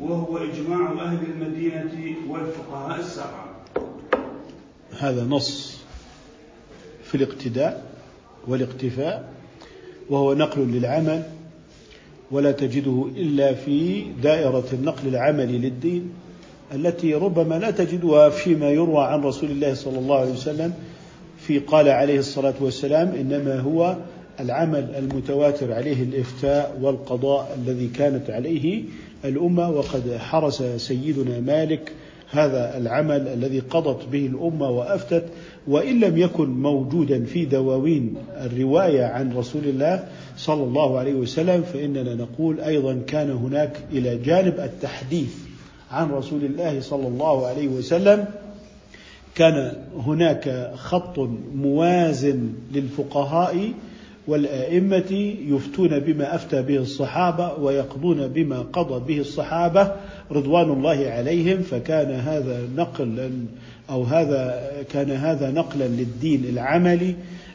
وهو إجماع أهل المدينة والفقهاء السبعة. هذا نص في الاقتداء والاقتفاء وهو نقل للعمل ولا تجده إلا في دائرة النقل العملي للدين التي ربما لا تجدها فيما يروى عن رسول الله صلى الله عليه وسلم في قال عليه الصلاة والسلام إنما هو العمل المتواتر عليه الإفتاء والقضاء الذي كانت عليه الأمة وقد حرس سيدنا مالك هذا العمل الذي قضت به الأمة وأفتت وإن لم يكن موجودا في دواوين الرواية عن رسول الله صلى الله عليه وسلم فإننا نقول أيضا كان هناك إلى جانب التحديث عن رسول الله صلى الله عليه وسلم كان هناك خط موازن للفقهاء والآئمة يفتون بما أفتى به الصحابة ويقضون بما قضى به الصحابة رضوان الله عليهم فكان هذا نقلا أو هذا كان هذا نقلا للدين العملي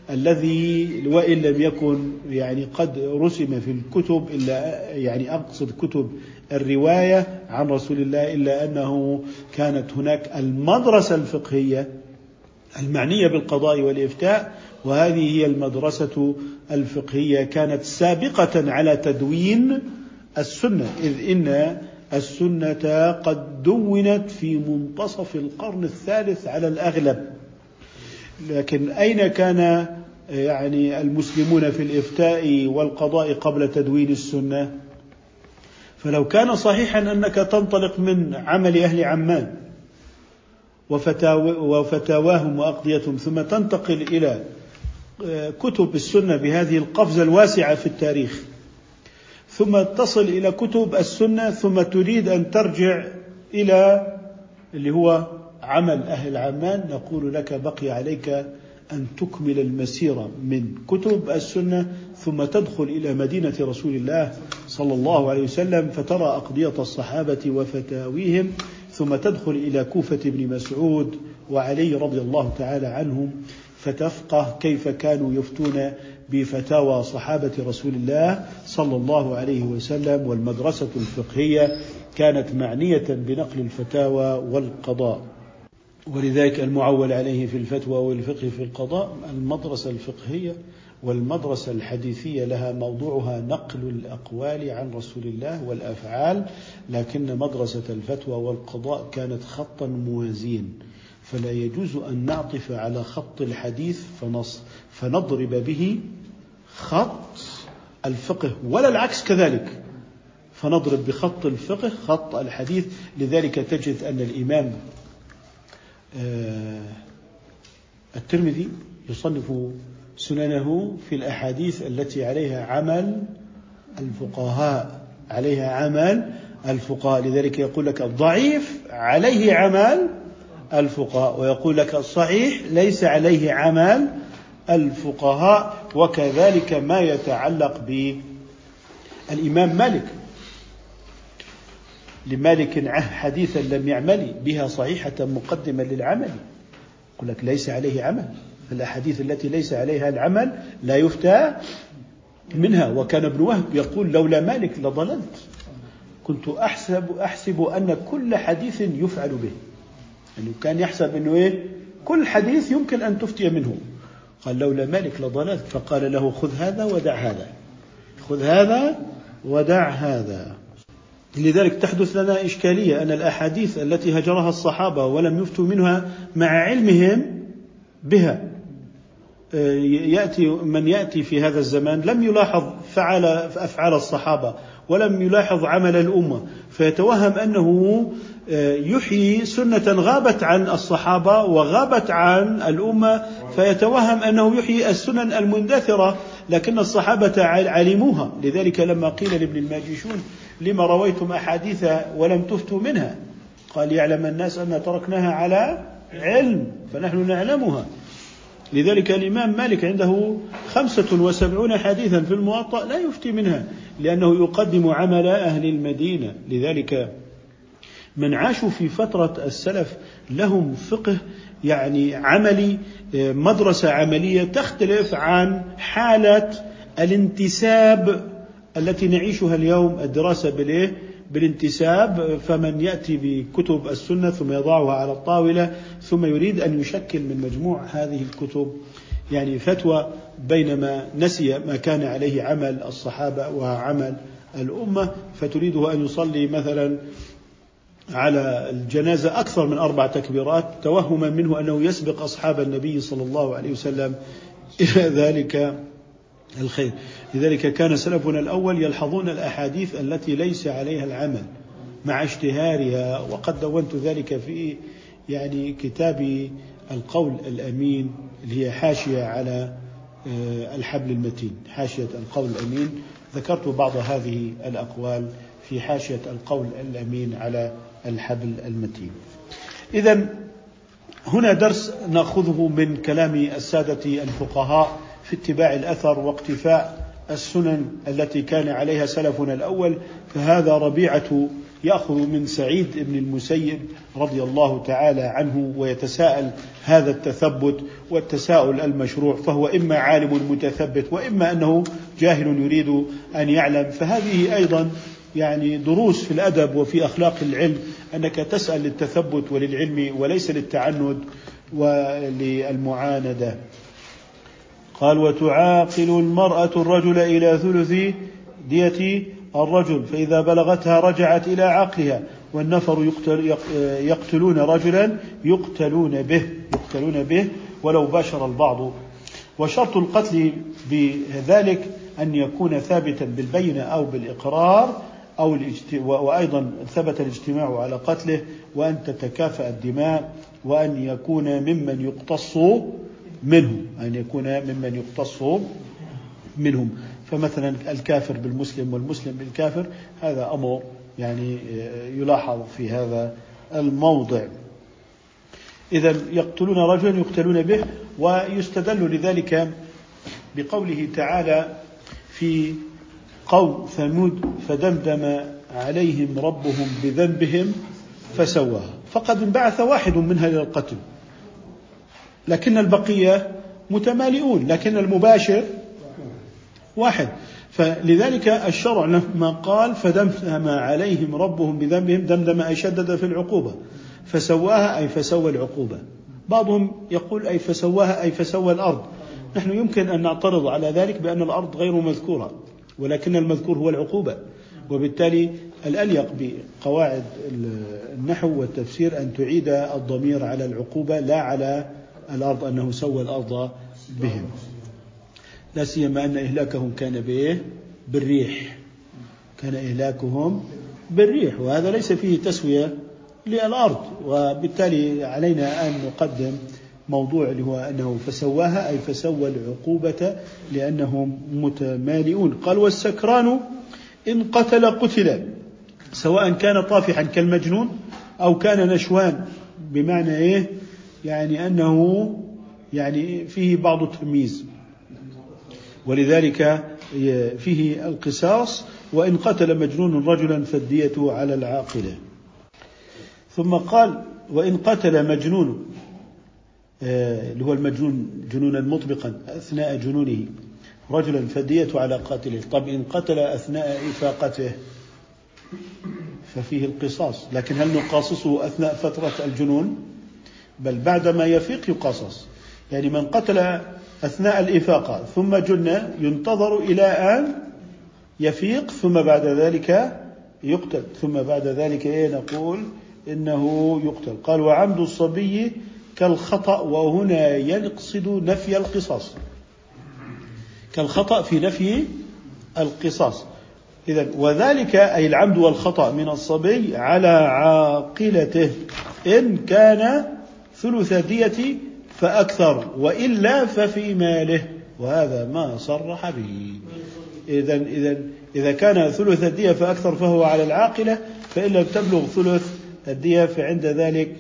الذي وإن لم يكن يعني قد رسم في الكتب إلا يعني أقصد كتب الرواية عن رسول الله إلا أنه كانت هناك المدرسة الفقهية المعنية بالقضاء والإفتاء وهذه هي المدرسة الفقهية كانت سابقة على تدوين السنة إذ إن السنة قد دونت في منتصف القرن الثالث على الأغلب. لكن أين كان يعني المسلمون في الإفتاء والقضاء قبل تدوين السنة؟ فلو كان صحيحا أنك تنطلق من عمل أهل عمان وفتاواهم وأقضيتهم ثم تنتقل إلى كتب السنة بهذه القفزة الواسعة في التاريخ. ثم تصل إلى كتب السنة ثم تريد أن ترجع إلى اللي هو عمل أهل عمان. نقول لك بقي عليك أن تكمل المسيره من كتب السنة ثم تدخل إلى مدينة رسول الله صلى الله عليه وسلم فترى أقضية الصحابة وفتاويهم ثم تدخل إلى كوفة بن مسعود وعلي رضي الله تعالى عنهم. فتفقه كيف كانوا يفتون بفتاوى صحابة رسول الله صلى الله عليه وسلم والمدرسة الفقهية كانت معنية بنقل الفتاوى والقضاء. ولذلك المعول عليه في الفتوى والفقه في القضاء المدرسة الفقهية والمدرسة الحديثية لها موضوعها نقل الأقوال عن رسول الله والأفعال لكن مدرسة الفتوى والقضاء كانت خطا موازين فلا يجوز أن نعطف على خط الحديث فنص فنضرب به خط الفقه ولا العكس كذلك. فنضرب بخط الفقه خط الحديث. لذلك تجد أن الإمام آه، الترمذي يصنف سننه في الأحاديث التي عليها عمل الفقهاء عليها عمل الفقهاء. لذلك يقول لك الضعيف عليه عمل الفقهاء ويقول لك الصحيح ليس عليه عمل الفقهاء وكذلك ما يتعلق بالإمام مالك. لمالك حديثا لم يعمل بها صحيحة مقدمة للعمل. يقول لك ليس عليه عمل. الأحاديث التي ليس عليها العمل لا يفتى منها. وكان ابن وهب يقول لولا مالك لضللت. كنت أحسب أحسب أن كل حديث يفعل به. يعني كان يحسب أنه إيه؟ كل حديث يمكن أن تفتي منه. قال لولا مالك لضللت فقال له خذ هذا ودع هذا. خذ هذا ودع هذا. لذلك تحدث لنا إشكالية أن الأحاديث التي هجرها الصحابة ولم يفتوا منها مع علمهم بها. يأتي من يأتي في هذا الزمان لم يلاحظ فعل أفعال الصحابة ولم يلاحظ عمل الأمة فيتوهم أنه يحيي سنة غابت عن الصحابة وغابت عن الأمة فيتوهم أنه يحيي السنن المندثرة لكن الصحابة علموها. لذلك لما قيل لابن الماجشون لما رويتم أحاديث ولم تفتوا منها؟ قال يعلم الناس أن تركناها على علم فنحن نعلمها. لذلك الإمام مالك عنده خمسة وسبعون حديثا في الموطأ لا يفتي منها لأنه يقدم عمل أهل المدينة. لذلك من عاشوا في فترة السلف لهم فقه يعني عملي مدرسة عملية تختلف عن حالة الانتساب التي نعيشها اليوم الدراسة بالإيه؟ بالانتساب فمن يأتي بكتب السنة ثم يضعها على الطاولة ثم يريد أن يشكل من مجموع هذه الكتب يعني فتوى بينما نسي ما كان عليه عمل الصحابة وعمل الأمة فتريده أن يصلي مثلا على الجنازة أكثر من أربع تكبيرات توهما منه أنه يسبق أصحاب النبي صلى الله عليه وسلم إلى ذلك الخير. لذلك كان سلفنا الأول يلحظون الأحاديث التي ليس عليها العمل مع اشتهارها وقد دونت ذلك في يعني كتاب القول الأمين اللي هي حاشية على آه، الحبل المتين حاشية القول الأمين. ذكرت بعض هذه الأقوال في حاشية القول الأمين على الحبل المتين. إذا هنا درس نأخذه من كلام السادة الفقهاء في اتباع الأثر واقتفاء السنن التي كان عليها سلفنا الأول فهذا ربيعة يأخذ من سعيد بن المسيب رضي الله تعالى عنه ويتساءل هذا التثبت والتساؤل المشروع فهو إما عالم متثبت وإما أنه جاهل يريد أن يعلم. فهذه أيضا يعني دروس في الأدب وفي أخلاق العلم أنك تسأل للتثبت وللعلم وليس للتعند وللمعاندة. قال وتعاقل المرأة الرجل إلى ثلث دية الرجل فإذا بلغتها رجعت إلى عقلها والنفر يقتل يقتلون رجلا يقتلون به يقتلون به ولو باشر البعض. وشرط القتل بذلك أن يكون ثابتا بالبينة أو بالإقرار أو وأيضا ثبت الاجتماع على قتله وأن تتكافأ الدماء وأن يكون ممن يقتص منهم أن يكون ممن يقتص منهم. فمثلا الكافر بالمسلم والمسلم بالكافر هذا أمر يعني يلاحظ في هذا الموضع. إذا يقتلون رجلا يقتلون به ويستدل لذلك بقوله تعالى في قوم ثمود فدمدم عليهم ربهم بذنبهم فسواها فقد انبعث واحد منها إلى القتل. لكن البقية متمالئون لكن المباشر واحد. فلذلك الشرع لما قال فدمدم عليهم ربهم بذنبهم دمدم أي شدد في العقوبة. فسواها أي فسوى العقوبة. بعضهم يقول أي فسواها أي فسوى الأرض. نحن يمكن أن نعترض على ذلك بأن الأرض غير مذكورة. ولكن المذكور هو العقوبة وبالتالي الأليق بقواعد النحو والتفسير أن تعيد الضمير على العقوبة لا على الأرض أنه سوى الأرض بهم لا سيما أن إهلاكهم كان بإيه؟ بالريح كان إهلاكهم بالريح وهذا ليس فيه تسوية للأرض وبالتالي علينا أن نقدم موضوع اللي هو أنه فسواها أي فسوى العقوبة لأنهم متمالئون. قال والسكران إن قتل قتل سواء كان طافحا كالمجنون أو كان نشوان بمعنى إيه؟ يعني أنه يعني فيه بعض التمييز. ولذلك فيه القصاص وإن قتل مجنون رجلا فالدية على العاقلة. ثم قال وإن قتل مجنون اللي هو المجنون جنونا مطبقا أثناء جنونه. رجلا فالدية على قاتله. طب إن قتل أثناء إفاقته ففيه القصاص. لكن هل نقاصصه أثناء فترة الجنون؟ بل بعدما يفيق يقاصص. يعني من قتل أثناء الإفاقة ثم جن ينتظر إلى أن يفيق ثم بعد ذلك يقتل. ثم بعد ذلك إيه نقول؟ إنه يقتل. قال وعمد الصبي كالخطأ وهنا يقصد نفي القصاص. كالخطأ في نفي القصاص. إذا وذلك أي العمد والخطأ من الصبي على عاقلته. إن كان ثلث دية فأكثر وإلا ففي ماله. وهذا ما صرح به. إذا إذا إذا كان ثلث الدية فأكثر فهو على العاقلة فإن لم تبلغ ثلث الدية فعند ذلك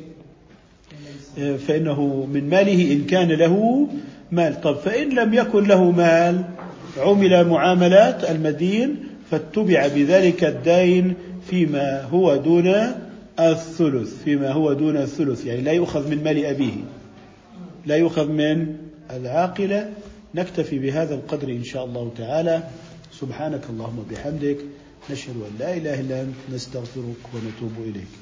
فإنه من ماله إن كان له مال. طب فإن لم يكن له مال عمل معاملات المدين فاتبع بذلك الدين فيما هو دون الثلث فيما هو دون الثلث. يعني لا يؤخذ من مال أبيه لا يؤخذ من العاقلة. نكتفي بهذا القدر إن شاء الله تعالى. سبحانك اللهم وبحمدك نشهد أن لا إله إلا أنت نستغفرك ونتوب إليك.